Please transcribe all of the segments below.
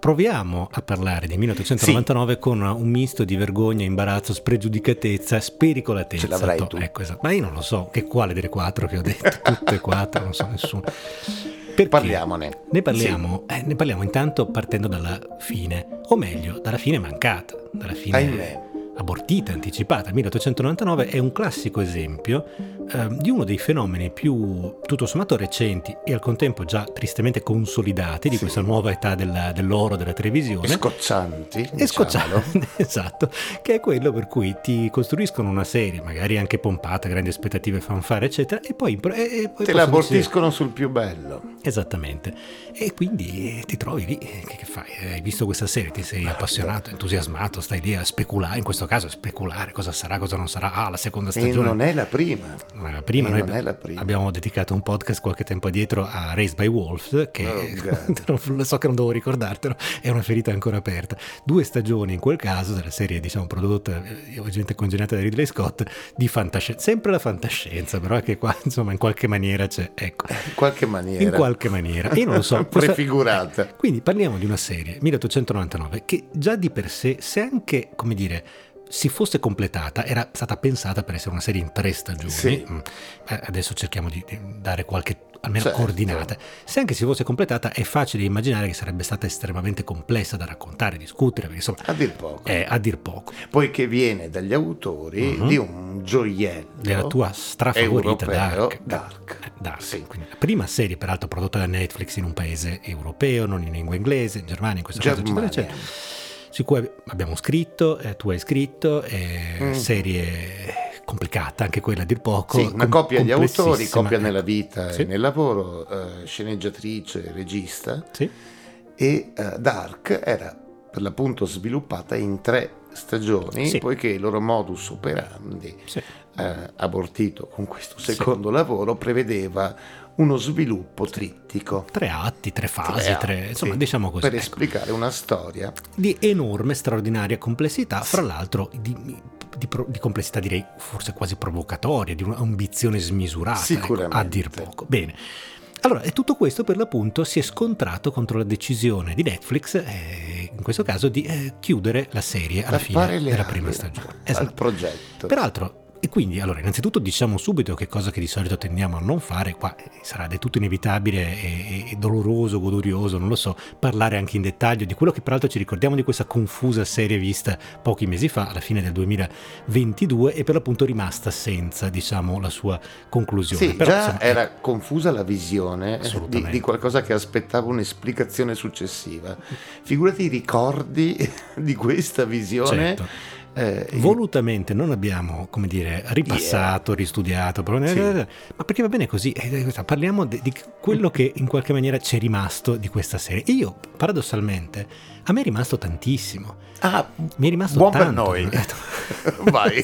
proviamo a parlare di 1899 sì. con un misto di vergogna, imbarazzo, spregiudicatezza, spericolatezza. Ce l'avrai tu. Ecco, esatto. Ma io non lo so, che quale delle quattro che ho detto, tutte e quattro, non so nessuno. Perché Parliamone. Ne parliamo, sì. eh, ne parliamo intanto partendo dalla fine, o meglio, dalla fine mancata, dalla fine... Ahimè abortita, anticipata, 1899, è un classico esempio eh, di uno dei fenomeni più tutto sommato recenti e al contempo già tristemente consolidati di sì. questa nuova età della, dell'oro della televisione. E scoccianti. E scoccianti, esatto, che è quello per cui ti costruiscono una serie, magari anche pompata, grandi aspettative, fanfare, eccetera, e poi... E poi Te la abortiscono sul più bello. Esattamente. E quindi ti trovi lì, che, che fai? Hai visto questa serie, ti sei appassionato, entusiasmato, stai lì a speculare, in questo caso a speculare cosa sarà, cosa non sarà. Ah, la seconda stagione. E non è la prima. Non è la prima. Noi non è la prima. Abbiamo dedicato un podcast qualche tempo addietro a Raised by Wolves, che oh, so che non devo ricordartelo, è una ferita ancora aperta. Due stagioni in quel caso, della serie diciamo prodotta, eh, ovviamente congegnata da Ridley Scott, di fantascienza. Sempre la fantascienza, però è che qua insomma in qualche maniera c'è. Ecco. In qualche maniera. In qualche maniera. Io non lo so. Prefigurata. Quindi parliamo di una serie, 1899, che già di per sé, se anche, come dire, si fosse completata, era stata pensata per essere una serie in tre stagioni. Sì. Mm. Eh, adesso cerchiamo di, dare qualche almeno certo. coordinate. Se anche si fosse completata, è facile immaginare che sarebbe stata estremamente complessa da raccontare, discutere. Perché, insomma, a dir poco. È, a dir poco. Poiché viene dagli autori uh-huh. di un gioiello della tua strafavorita Dark. Dark. Eh, Dark. Sì. la prima serie, peraltro, prodotta da Netflix in un paese europeo, non in lingua inglese, in Germania, in questo Germania. caso, eccetera, eccetera su cui abbiamo scritto, eh, tu hai scritto, eh, mm. serie complicata anche quella a dir poco. Sì, una com- coppia di autori, coppia nella vita sì. e nel lavoro, eh, sceneggiatrice, regista. Sì. E eh, Dark era per l'appunto sviluppata in tre stagioni, sì. poiché il loro modus operandi, sì. eh, abortito con questo secondo sì. lavoro, prevedeva uno sviluppo trittico. Tre atti, tre fasi, tre, tre insomma, diciamo così. Per ecco. esplicare una storia. Di enorme, straordinaria complessità, fra l'altro di, di, di, complessità direi forse quasi provocatoria, di un'ambizione smisurata, ecco, a dir poco. Bene. Allora, e tutto questo per l'appunto si è scontrato contro la decisione di Netflix, eh, in questo caso, di eh, chiudere la serie alla fine della prima stagione. Esatto. Al progetto. Peraltro, e quindi, allora, innanzitutto diciamo subito che cosa che di solito tendiamo a non fare, qua eh, sarà del tutto inevitabile e, e, doloroso, godurioso, non lo so, parlare anche in dettaglio di quello che peraltro ci ricordiamo di questa confusa serie vista pochi mesi fa, alla fine del 2022, e per l'appunto rimasta senza, diciamo, la sua conclusione. Sì, Però, già insomma, era confusa la visione di, di, qualcosa che aspettava un'esplicazione successiva. Figurati i ricordi di questa visione. Certo eh, Volutamente non abbiamo, come dire, ripassato, yeah. ristudiato, sì. ma perché va bene così. Eh, parliamo di, di quello che in qualche maniera ci è rimasto di questa serie. E io, paradossalmente, a me è rimasto tantissimo. Ah, mi è rimasto buon tanto. per noi. Vai.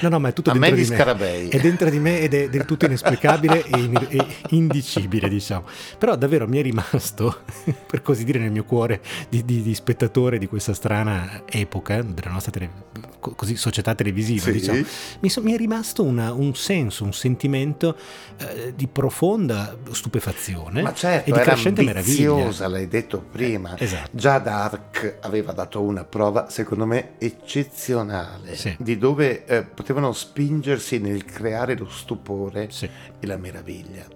no, no, ma è tutto a dentro me di scarabei. È dentro di me ed è del tutto inesplicabile e, in, e, indicibile, diciamo. Però davvero mi è rimasto, per così dire, nel mio cuore di, di, di spettatore di questa strana epoca della nostra tele, così, società televisiva, sì. diciamo. Mi, so, mi, è rimasto una, un senso, un sentimento eh, di profonda stupefazione ma certo, e di crescente meraviglia. l'hai detto prima. Eh, esatto. Già Dark aveva dato una prova, secondo me, eccezionale sì. di dove eh, potevano spingersi nel creare lo stupore sì. e la meraviglia.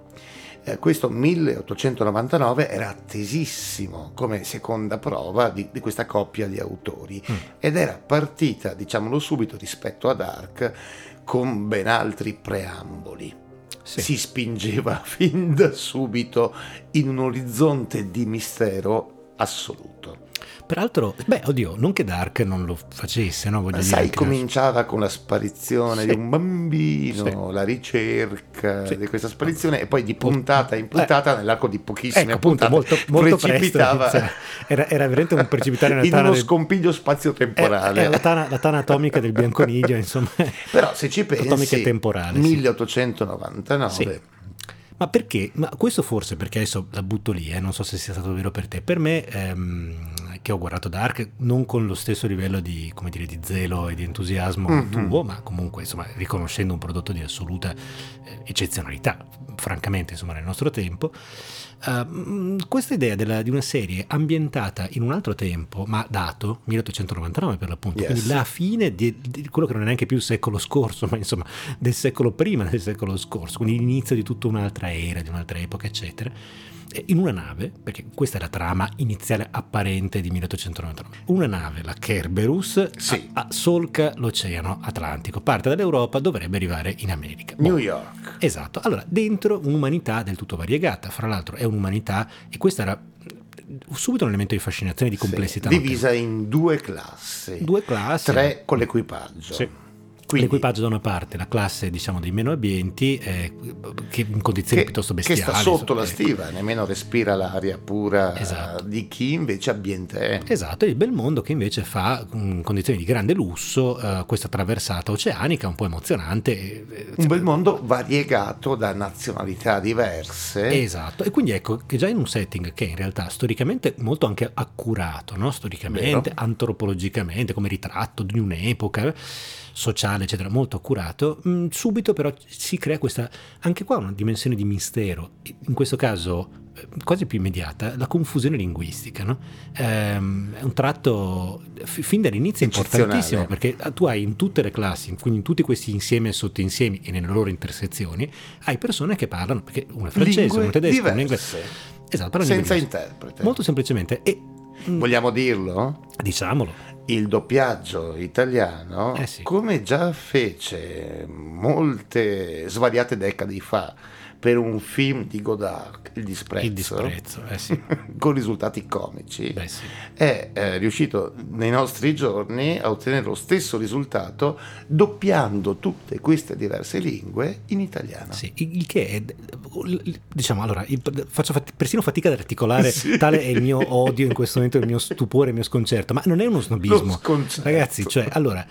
Eh, questo 1899 era attesissimo come seconda prova di, di questa coppia di autori mm. ed era partita, diciamolo subito, rispetto a Dark con ben altri preamboli. Sì. Si spingeva fin da subito in un orizzonte di mistero assoluto. Peraltro, beh, oddio, non che Dark non lo facesse, no? Voglio Sai, dire cominciava con la sparizione sì. di un bambino, sì. la ricerca sì. di questa sparizione e poi di puntata in puntata, eh. nell'arco di pochissime ecco, puntate, molto, molto precipitava presto, era, era, veramente un precipitare in uno del... scompiglio spazio-temporale. È, è la, tana, la, tana, atomica del bianconiglio, insomma. Però se ci pensi, atomica temporale, 1899 ma perché? Ma questo forse perché adesso la butto lì, eh, non so se sia stato vero per te. Per me, ehm, che ho guardato Dark non con lo stesso livello di, come dire, di zelo e di entusiasmo Mhm. tuo, ma comunque insomma riconoscendo un prodotto di assoluta eh, eccezionalità, francamente insomma nel nostro tempo. Uh, questa idea della- di una serie ambientata in un altro tempo, ma dato 1899 per l'appunto, Yes. quindi la fine di, di quello che non è neanche più il secolo scorso, ma insomma del secolo prima del secolo scorso, quindi l'inizio di tutta un'altra era, di un'altra epoca, eccetera. In una nave, perché questa è la trama iniziale apparente di 1899, una nave, la Kerberus, Sì. a- a- solca l'Oceano Atlantico, parte dall'Europa, dovrebbe arrivare in America. New Boh. York. Esatto, allora dentro un'umanità del tutto variegata, fra l'altro è un'umanità, e questo era subito un elemento di fascinazione e di Sì, complessità. divisa in due classi. Due classi. Tre con l'equipaggio. Sì. Quindi, L'equipaggio da una parte, la classe diciamo dei meno abbienti, eh, che in condizioni che, piuttosto che bestiali. sta sotto insomma, la ecco. stiva, nemmeno respira l'aria pura Esatto. di chi invece ambiente è. Esatto, e il bel mondo che invece fa in condizioni di grande lusso eh, questa traversata oceanica un po' emozionante. eh, eh, Un bel mondo variegato da nazionalità diverse. Esatto, e quindi ecco che già in un setting che in realtà storicamente molto anche accurato, no? storicamente, Vero. antropologicamente, come ritratto di un'epoca eh, sociale, eccetera, molto accurato, mh, subito però si crea questa, anche qua una dimensione di mistero, in questo caso eh, quasi più immediata, la confusione linguistica, no? Ehm, è un tratto f- fin dall'inizio importantissimo perché tu hai in tutte le classi, quindi in tutti questi insieme e sottoinsiemi e nelle loro intersezioni, hai persone che parlano, perché uno è francese, uno è tedesco, uno è inglese. Esatto, senza interprete. Molto semplicemente. E mh, Vogliamo dirlo? diciamolo, Il doppiaggio italiano, Eh sì. come già fece molte svariate decadi fa per un film di Godard, Il disprezzo, il disprezzo, eh sì, con risultati comici, beh sì. è eh, riuscito nei nostri giorni a ottenere lo stesso risultato doppiando tutte queste diverse lingue in italiano. Sì, il che è, diciamo, allora, faccio fat- persino fatica ad articolare, Sì. tale è il mio odio in questo momento, il mio stupore, il mio sconcerto, ma non è uno snobismo. Ragazzi, cioè, allora,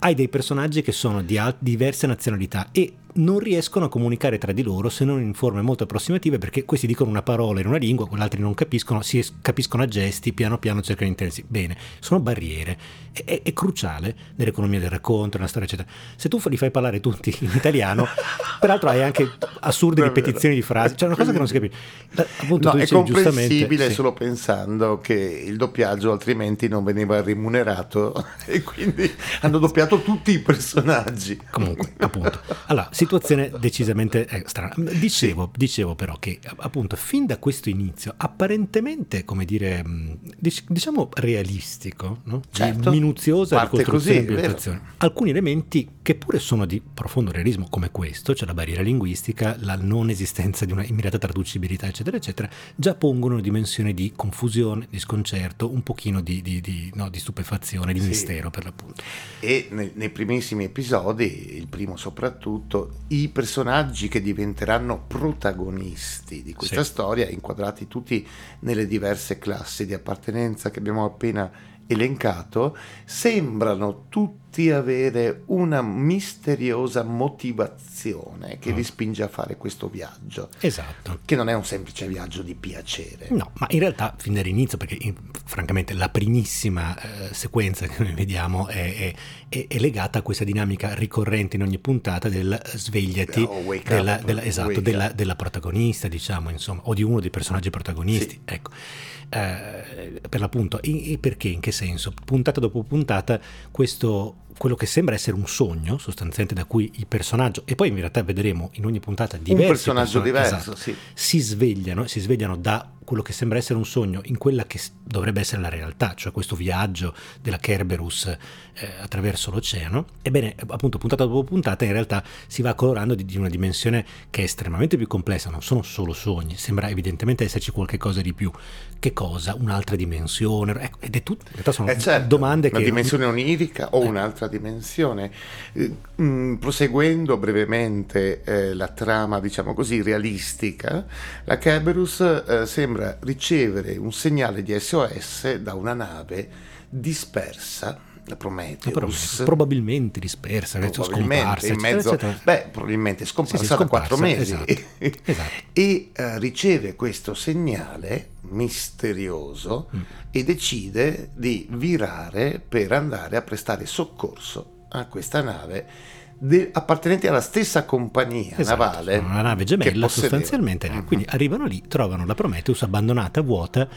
hai dei personaggi che sono di al- diverse nazionalità e non riescono a comunicare tra di loro se non in forme molto approssimative perché questi dicono una parola in una lingua, quegli altri non capiscono, si es- capiscono a gesti, piano piano cercano di intendersi. Bene, sono barriere. È, è- è cruciale nell'economia del racconto, nella storia, eccetera. Se tu li fai parlare tutti in italiano, peraltro hai anche assurde ripetizioni di frasi, cioè una cosa che non si capisce. La- Appunto, No, è comprensibile sì. solo pensando che il doppiaggio altrimenti non veniva remunerato e quindi hanno doppiato tutti i personaggi. Comunque, appunto. Allora, situazione decisamente eh, strana. Dicevo, dicevo però che appunto fin da questo inizio, apparentemente, come dire, dic- diciamo realistico, no? Certo. minuziosa Parte ricostruzione così, e ambientazione. Alcuni elementi che pure sono di profondo realismo, come questo, cioè la barriera linguistica, la non esistenza di una immediata traducibilità, eccetera, eccetera, già pongono una dimensione di confusione, di sconcerto, un pochino di, di- di- no, di stupefazione, di Sì. mistero per l'appunto. E nei, nei primissimi episodi, il primo soprattutto, i personaggi che diventeranno protagonisti di questa Sì. storia, inquadrati tutti nelle diverse classi di appartenenza che abbiamo appena elencato, sembrano tutti avere una misteriosa motivazione che Mm. li spinge a fare questo viaggio, Esatto. che non è un semplice viaggio di piacere. No, ma in realtà fin dall'inizio, perché francamente la primissima eh, sequenza che noi vediamo è, è- è- legata a questa dinamica ricorrente in ogni puntata del svegliati Oh, della, up, della- esatto, della, della protagonista, diciamo, insomma, o di uno dei personaggi protagonisti. Ecco. Eh, per l'appunto, e, e perché? In che senso? Puntata dopo puntata, questo quello che sembra essere un sogno sostanzialmente da cui il personaggio, e poi in realtà vedremo in ogni puntata diversi un personaggio personaggi- diverso, esatto, sì. si svegliano, si svegliano da quello che sembra essere un sogno in quella che dovrebbe essere la realtà, cioè questo viaggio della Kerberus eh, attraverso l'oceano. Ebbene, appunto, puntata dopo puntata, in realtà si va colorando di, di una dimensione che è estremamente più complessa, non sono solo sogni, sembra evidentemente esserci qualche cosa di più. Che cosa? Un'altra dimensione? Ecco, ed è tutto, in realtà sono Eh certo, domande una che... dimensione onirica o Eh. un'altra dimensione. Eh, mm, proseguendo brevemente eh, la trama, diciamo così, realistica, la Kerberus eh, sembra ricevere un segnale di SOS da una nave dispersa Prometheus. Prometheus. Probabilmente dispersa, probabilmente, scomparsa, in mezzo, eccetera, eccetera. Beh, probabilmente scomparsa, Sì, sì, da quattro mesi. scomparsa, esatto, esatto. e eh, riceve questo segnale misterioso Mm. e decide di virare per andare a prestare soccorso a questa nave de- appartenente alla stessa compagnia Esatto, navale. una nave gemella sostanzialmente. Mhm. Quindi arrivano lì, trovano la Prometheus abbandonata, vuota,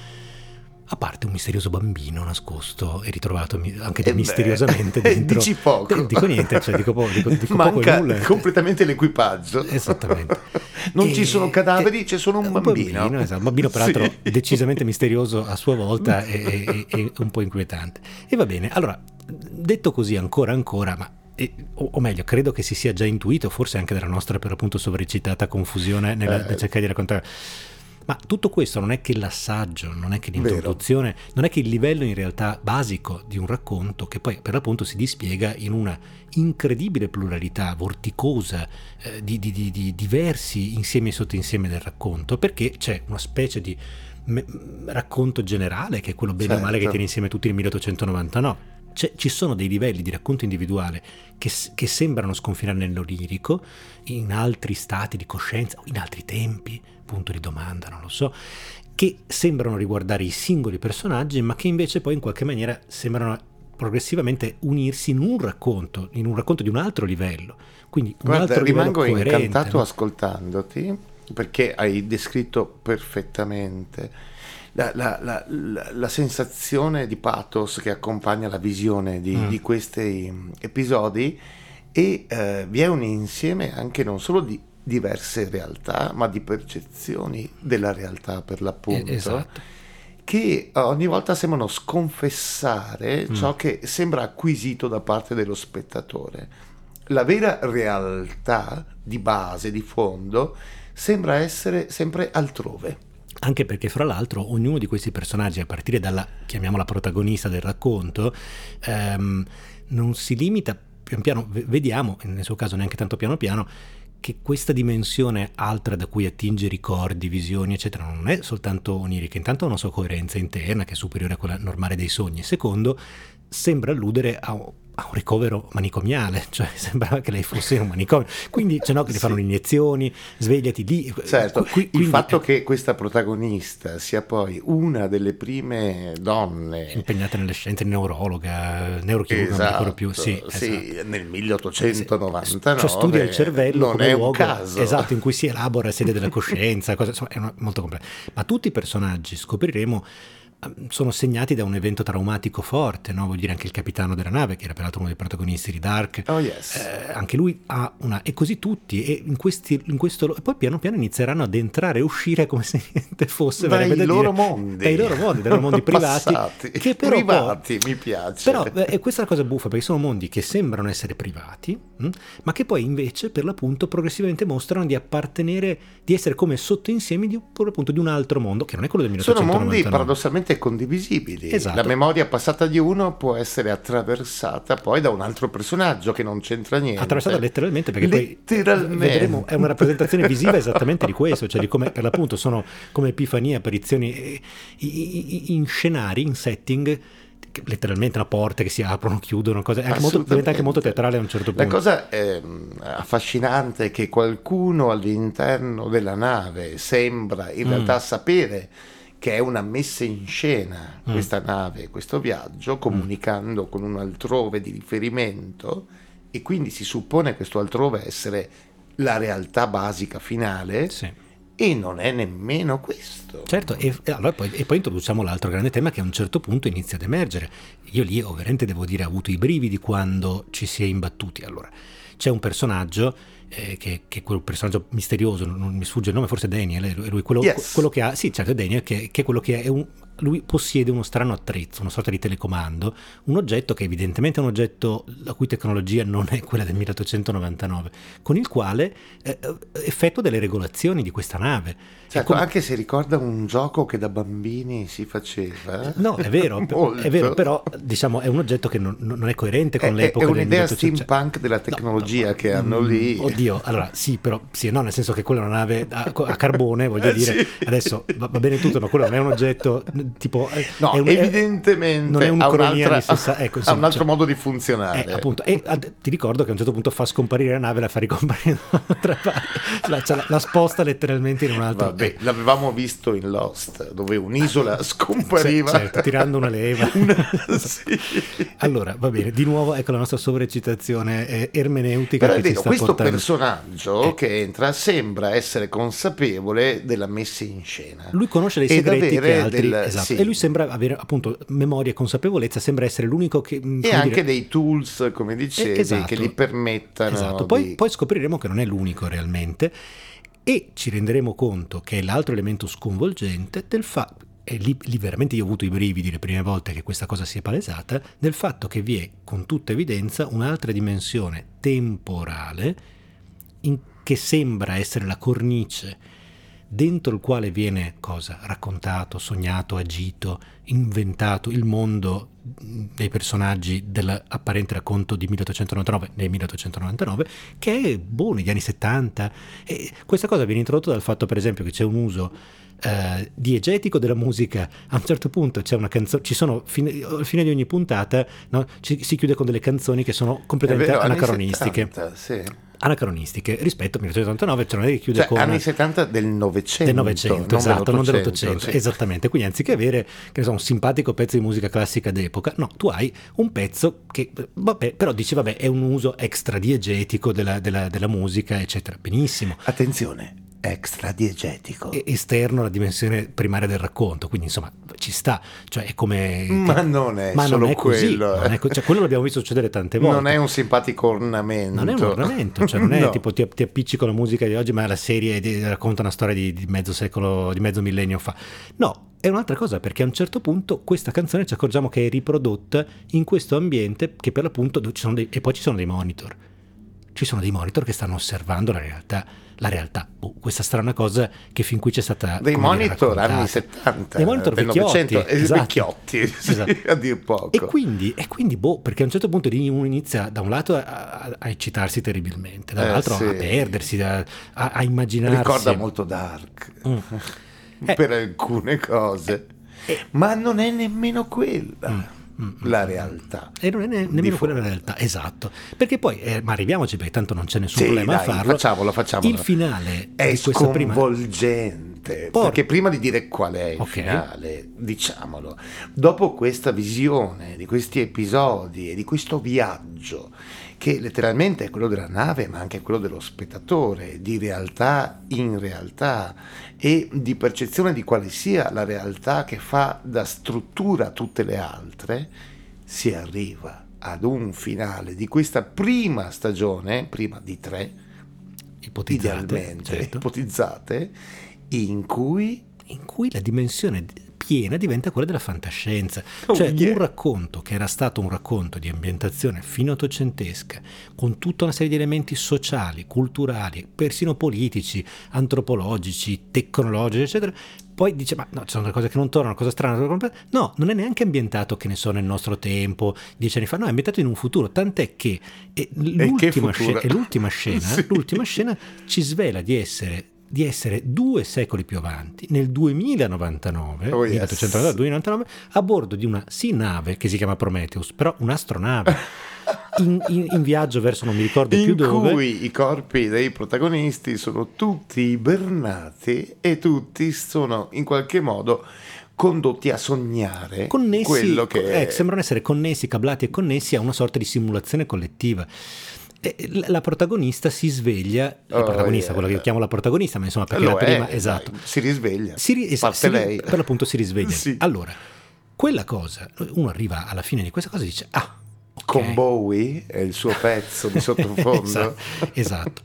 a parte un misterioso bambino nascosto e ritrovato anche Eh beh, misteriosamente dentro. dici poco. Eh, Dico niente, cioè dico, po- dico- dico poco Manca nulla. completamente l'equipaggio. Esattamente. Non E- ci sono cadaveri, e- c'è solo un un bambino. bambino, esatto, un bambino peraltro Sì. decisamente misterioso a sua volta e- e un po' inquietante. E va bene, allora, detto così ancora ancora, ma e- o, o meglio, credo che si sia già intuito, forse anche dalla nostra per appunto sovrecitata confusione nella, Eh. nel cercare di raccontare. Ma tutto questo non è che l'assaggio, non è che l'introduzione, non è che il livello in realtà basico di un racconto che poi per l'appunto si dispiega in una incredibile pluralità vorticosa eh, di, di- di- di diversi insieme e sottoinsieme del racconto, perché c'è una specie di me- racconto generale che è quello bene o male che Certo. tiene insieme tutti nel 1899. C'è- ci sono dei livelli di racconto individuale che, che sembrano sconfinare nell'onirico, in altri stati di coscienza, in altri tempi, punto di domanda, non lo so, che sembrano riguardare i singoli personaggi, ma che invece poi in qualche maniera sembrano progressivamente unirsi in un racconto, in un racconto di un altro livello. Quindi un Guarda, altro livello rimango coerente, incantato no? ascoltandoti perché hai descritto perfettamente la, la- la- la- sensazione di pathos che accompagna la visione di, Mm. di questi mm, episodi e eh, vi è un insieme anche non solo di diverse realtà, ma di percezioni della realtà per l'appunto Eh, esatto. che ogni volta sembrano sconfessare Mm. ciò che sembra acquisito da parte dello spettatore. La vera realtà di base, di fondo, sembra essere sempre altrove. Anche perché, fra l'altro, ognuno di questi personaggi, a partire dalla, chiamiamola protagonista del racconto, ehm, non si limita pian piano, vediamo, nel suo caso neanche tanto piano piano, che questa dimensione altra da cui attinge ricordi, visioni, eccetera, non è soltanto onirica, intanto ha una sua coerenza interna che è superiore a quella normale dei sogni. Secondo, sembra alludere a, a un ricovero manicomiale, cioè sembrava che lei fosse in un manicomio. Quindi c'è no che le fanno le iniezioni, svegliati lì. Certo, Qui- il quindi- fatto che questa protagonista sia poi una delle prime donne impegnata nelle scienze, neurologa, neurochirurga, non mi ricordo più. Sì, Esatto, sì, esatto. nel 1899 Cioè studia il cervello non come è luogo caso esatto, in cui si elabora la sede della coscienza, cosa- insomma, è una- molto complesso. Ma tutti i personaggi, scopriremo, sono segnati da un evento traumatico forte, no? vuol dire anche il capitano della nave, che era peraltro uno dei protagonisti di Dark, Oh yes. eh, anche lui ha una e così tutti e in, questi, in questo e poi piano piano inizieranno ad entrare e uscire come se niente fosse dai loro dire, mondi dai loro mondi dai loro mondi privati Passati. che però poi- privati mi piace però eh, questa è la cosa buffa perché sono mondi che sembrano essere privati, mh, ma che poi invece per l'appunto progressivamente mostrano di appartenere, di essere come sottoinsiemi di, per l'appunto, di un altro mondo che non è quello del sono 1899. mondi paradossalmente condivisibili. Esatto. La memoria passata di uno può essere attraversata poi da un altro personaggio che non c'entra niente. attraversata letteralmente perché Letteralmente. poi vedremo è una rappresentazione visiva esattamente di questo cioè di come per l'appunto sono come epifanie apparizioni eh, in scenari in setting letteralmente una porta che si aprono chiudono cose anche molto, diventa anche molto teatrale a un certo punto La cosa ehm, affascinante è che qualcuno all'interno della nave sembra in Mm. realtà sapere che è una messa in scena Mm. questa nave, questo viaggio, comunicando con un altrove di riferimento e quindi si suppone questo altrove essere la realtà basica finale Sì. e non è nemmeno questo. Certo, e, e allora poi, e poi introduciamo l'altro grande tema che a un certo punto inizia ad emergere. Io lì ovviamente devo dire ho avuto i brividi quando ci si è imbattuti. Allora, c'è un personaggio eh, che, che è quel personaggio misterioso, non, non mi sfugge il nome, forse Daniel, è lui quello, Yes. quello che ha, sì certo è Daniel, che, che è quello che è un, lui possiede uno strano attrezzo, una sorta di telecomando, un oggetto che evidentemente è un oggetto la cui tecnologia non è quella del 1899, con il quale eh, eh, effettua delle regolazioni di questa nave. È Certo, come- anche se ricorda un gioco che da bambini si faceva. eh? No, è vero, è vero, però diciamo è un oggetto che non, non è coerente con È- l'epoca è un'idea 1800. steampunk della tecnologia No, che no, hanno mm, lì. Oddio, allora sì, però sì, no, nel senso che quella è una nave a, a carbone, voglio Eh, dire. sì. Adesso va, va bene tutto, ma quello non è un oggetto tipo... eh, No, è un- è- evidentemente non è un'ucronia un'altra- anni 60, ecco, ha insomma, un altro cioè- modo di funzionare. Eh, appunto, e ad- ti ricordo che a un certo punto fa scomparire la nave e la fa ricomparire da un'altra parte, la, cioè, la- la sposta letteralmente in un altro Vabbè, l'avevamo visto in Lost, dove un'isola scompariva. Certo, tirando una leva. Sì. Allora, va bene, di nuovo ecco la nostra sovraeccitazione eh, ermeneutica Però che ci vero, sta questo portando. personaggio Eh. che entra sembra essere consapevole della messa in scena. Lui conosce dei segreti che altri del- esatto. sì. e lui sembra avere appunto memoria e consapevolezza, sembra essere l'unico che mm, E anche dire- dei tools, come dicevi, esatto. che gli permettano Esatto, poi, di... poi scopriremo che non è l'unico realmente e ci renderemo conto che è l'altro elemento sconvolgente del fatto, e lì, lì veramente io ho avuto i brividi le prime volte che questa cosa si è palesata, del fatto che vi è con tutta evidenza un'altra dimensione temporale in- che sembra essere la cornice dentro il quale viene cosa? Raccontato, sognato, agito, inventato il mondo dei personaggi dell'apparente racconto di 1899 nel 1899 che è boh negli anni 70 e questa cosa viene introdotta dal fatto per esempio che c'è un uso eh, diegetico della musica a un certo punto c'è una canzone ci sono fine, alla fine di ogni puntata no, ci- si chiude con delle canzoni che sono completamente vero, anacronistiche 70, sì. Anacronistiche rispetto al 1989 c'è una che chiude Cioè, con anni 70 del Novecento. del Novecento, esatto, non dell'Ottocento, sì. esattamente. Quindi anziché avere che ne so, un simpatico pezzo di musica classica d'epoca, no, tu hai un pezzo che, vabbè, però dici, vabbè, è un uso extra diegetico della, della- della musica, eccetera. Benissimo. Attenzione, extra diegetico. E- esterno alla dimensione primaria del racconto, quindi insomma ci sta, cioè è come... Ma non è ma solo non è così, quello. non è co- cioè, quello l'abbiamo visto succedere tante volte. Non è un simpatico ornamento. Non è un ornamento, cioè non è No. tipo ti, ti appiccico la musica di oggi, ma la serie di- racconta una storia di, di mezzo secolo, di mezzo millennio fa. No, è un'altra cosa perché a un certo punto questa canzone ci accorgiamo che è riprodotta in questo ambiente che per l'appunto ci sono dei, e poi ci sono dei monitor. Ci sono dei monitor che stanno osservando la realtà. La realtà, Boh, questa strana cosa che fin qui c'è stata. Dei monitor anni 70, Dei monitor del vecchiotti, Novecento, eh, esatto. vecchiotti, Esatto. a dir poco. E quindi, e quindi, boh, perché a un certo punto lì uno inizia da un lato a, a- a eccitarsi terribilmente, dall'altro Eh, sì. a perdersi, a, a- immaginarsi. Ricorda molto Dark Mm. Eh. per alcune cose, Eh. ma non è nemmeno quella mm, la realtà. E non è ne- nemmeno quella la realtà, esatto. Perché poi, eh, ma arriviamoci perché tanto non c'è nessun Sì, problema dai, a farlo. facciamolo, facciamolo. Il finale È prima. sconvolgente. Por- Perché prima di dire qual è il Ok. finale, diciamolo, dopo questa visione di questi episodi e di questo viaggio, che letteralmente è quello della nave, ma anche quello dello spettatore, di realtà in realtà e di percezione di quale sia la realtà che fa da struttura a tutte le altre, si arriva ad un finale di questa prima stagione, prima di tre, ipotizzate, certo, ipotizzate, in cui in cui la dimensione piena diventa quella della fantascienza. Oh, cioè yeah. un racconto che era stato un racconto di ambientazione fino ottocentesca, con tutta una serie di elementi sociali, culturali, persino politici, antropologici, tecnologici, eccetera. Poi dice, ma no, ci sono delle cose che non tornano, cosa strana. No, non è neanche ambientato, che ne so, nel nostro tempo, dieci anni fa, no, è ambientato in un futuro, tant'è che l'ultima, futuro? scena, l'ultima scena, Sì. l'ultima scena ci svela di essere di essere due secoli più avanti, nel 2099, Oh, yes. 1899, a bordo di una sì nave che si chiama Prometheus, però un'astronave, in, in- in viaggio verso non mi ricordo più in dove. cui i corpi dei protagonisti sono tutti ibernati e tutti sono in qualche modo condotti a sognare Connessi, quello che eh, sembrano essere connessi, cablati e connessi a una sorta di simulazione collettiva. La- protagonista si sveglia, la Oh, protagonista, yeah. quella che io chiamo la protagonista, ma insomma perché Lo la prima, è, esatto, si risveglia si ri- es- parte si lei per l'appunto si risveglia. Sì. Allora, quella cosa, uno arriva alla fine di questa cosa e dice, ah, ok. con Bowie e il suo pezzo di sottofondo esatto, esatto.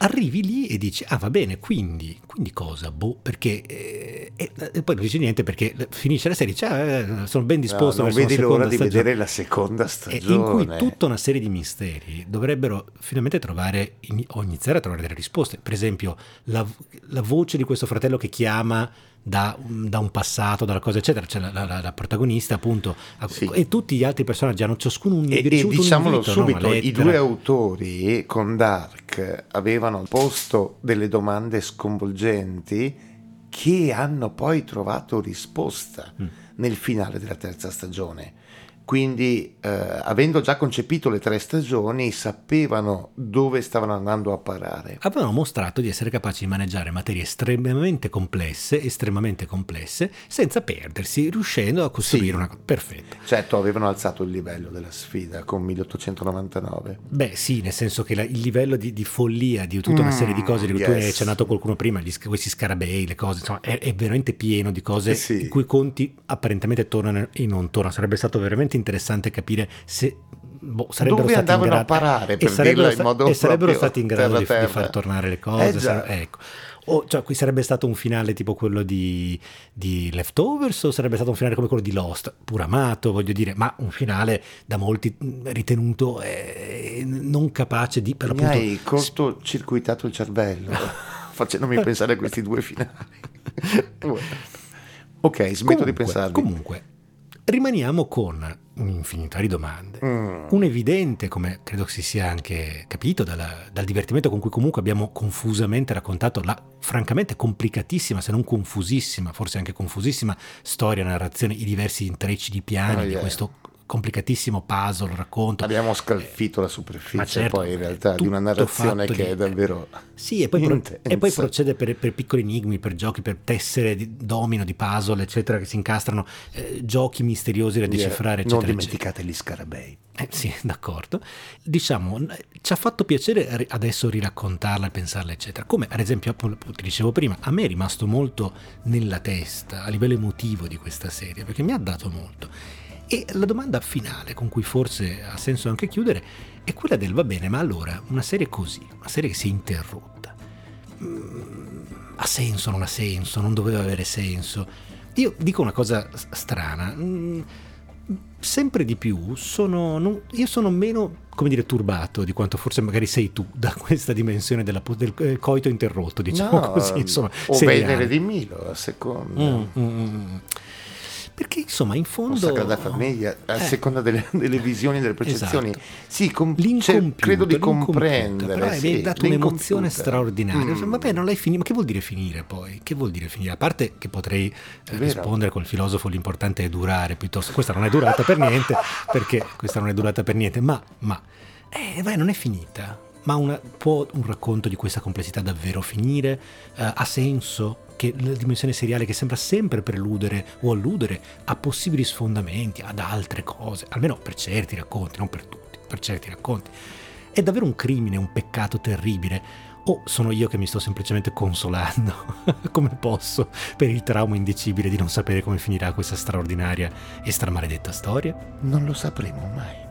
Arrivi lì e dici, ah va bene, quindi, quindi cosa? Boh, perché... eh, e, e poi non dici niente perché finisce la serie eh, sono ben No, disposto non una vedi l'ora di stagione. vedere la seconda stagione in cui tutta una serie di misteri dovrebbero finalmente trovare o iniziare a trovare delle risposte. Per esempio, la, la voce di questo fratello che chiama da, da un passato, dalla cosa, eccetera. Cioè la, la- la protagonista, appunto, Sì. e tutti gli altri personaggi hanno ciascuno un, E, e diciamolo invito, no? subito, Una i due autori con Dark avevano posto delle domande sconvolgenti che hanno poi trovato risposta Mm. nel finale della terza stagione. Quindi, eh, avendo già concepito le tre stagioni, sapevano dove stavano andando a parare. avevano mostrato di essere capaci di maneggiare materie estremamente complesse, estremamente complesse, senza perdersi, riuscendo a costruire Sì. una... Perfetto. Certo, avevano alzato il livello della sfida con 1899. Beh sì, nel senso che la- il livello di, di follia di tutta una Mm, serie di cose di cui tu hai yes. accennato qualcuno prima, gli, questi scarabei, le cose, insomma, è, è veramente pieno di cose Sì. i cui conti apparentemente tornano e non tornano. Sarebbe stato veramente interessante capire se boh, sarebbero Dove stati in andavano a grado- parare, e per sarebbero dirla in sta- modo e sarebbero stati in grado di, di far tornare le cose. Eh sare- ecco. O cioè, qui sarebbe stato un finale tipo quello di, di Leftovers o sarebbe stato un finale come quello di Lost, pur amato, voglio dire, ma un finale da molti mh, ritenuto eh, non capace di per Mi l'appunto hai cortocircuitato il cervello facendomi pensare a questi due finali. ok, smetto di Comunque- pensarvi. Comunque, rimaniamo con un'infinità di domande. Mm. Un evidente, come credo si sia anche capito dalla- dal divertimento con cui comunque abbiamo confusamente raccontato la francamente complicatissima, se non confusissima, forse anche confusissima storia, narrazione, i diversi intrecci di piani Oh, di yeah. questo complicatissimo puzzle, racconto. Abbiamo scalfito la superficie certo, poi in realtà di una narrazione che di- è davvero Sì, e poi, pro- e poi procede per, per piccoli enigmi, per giochi, per tessere di domino, di puzzle, eccetera, che si incastrano, eh, giochi misteriosi da decifrare, non eccetera. eccetera. dimenticate gli scarabei. Eh, sì, d'accordo. Diciamo, ci ha fatto piacere adesso riraccontarla e pensarla, eccetera. Come ad esempio, ti dicevo prima, a me è rimasto molto nella testa, a livello emotivo di questa serie, perché mi ha dato molto. E la domanda finale, con cui forse ha senso anche chiudere, è quella del va bene, ma allora una serie così, una serie che si è interrotta, mm, ha senso, non ha senso, non doveva avere senso? Io dico una cosa strana. mm, sempre di più sono non- io sono meno come dire turbato di quanto forse magari sei tu da questa dimensione della del eh, coito interrotto diciamo No, così insomma o seriale. Venere di Milo a seconda. Mm, mm, mm. Perché insomma in fondo Sagrada Famiglia, a Eh. seconda delle, delle visioni delle percezioni. Esatto. Sì, com- cioè, credo di comprendere. però hai sì, dato un'emozione straordinaria Mm. vabbè non l'hai finito ma che vuol dire finire poi che vuol dire finire a parte che potrei eh, rispondere col filosofo l'importante è durare piuttosto questa non è durata per niente perché questa non è durata per niente ma ma eh, vai, non è finita ma una- può un racconto di questa complessità davvero finire Eh, ha senso che la dimensione seriale che sembra sempre preludere o alludere a possibili sfondamenti, ad altre cose, almeno per certi racconti, non per tutti, per certi racconti. È davvero un crimine, un peccato terribile? O sono io che mi sto semplicemente consolando, come posso, per il trauma indicibile di non sapere come finirà questa straordinaria e stramaledetta storia? Non lo sapremo mai.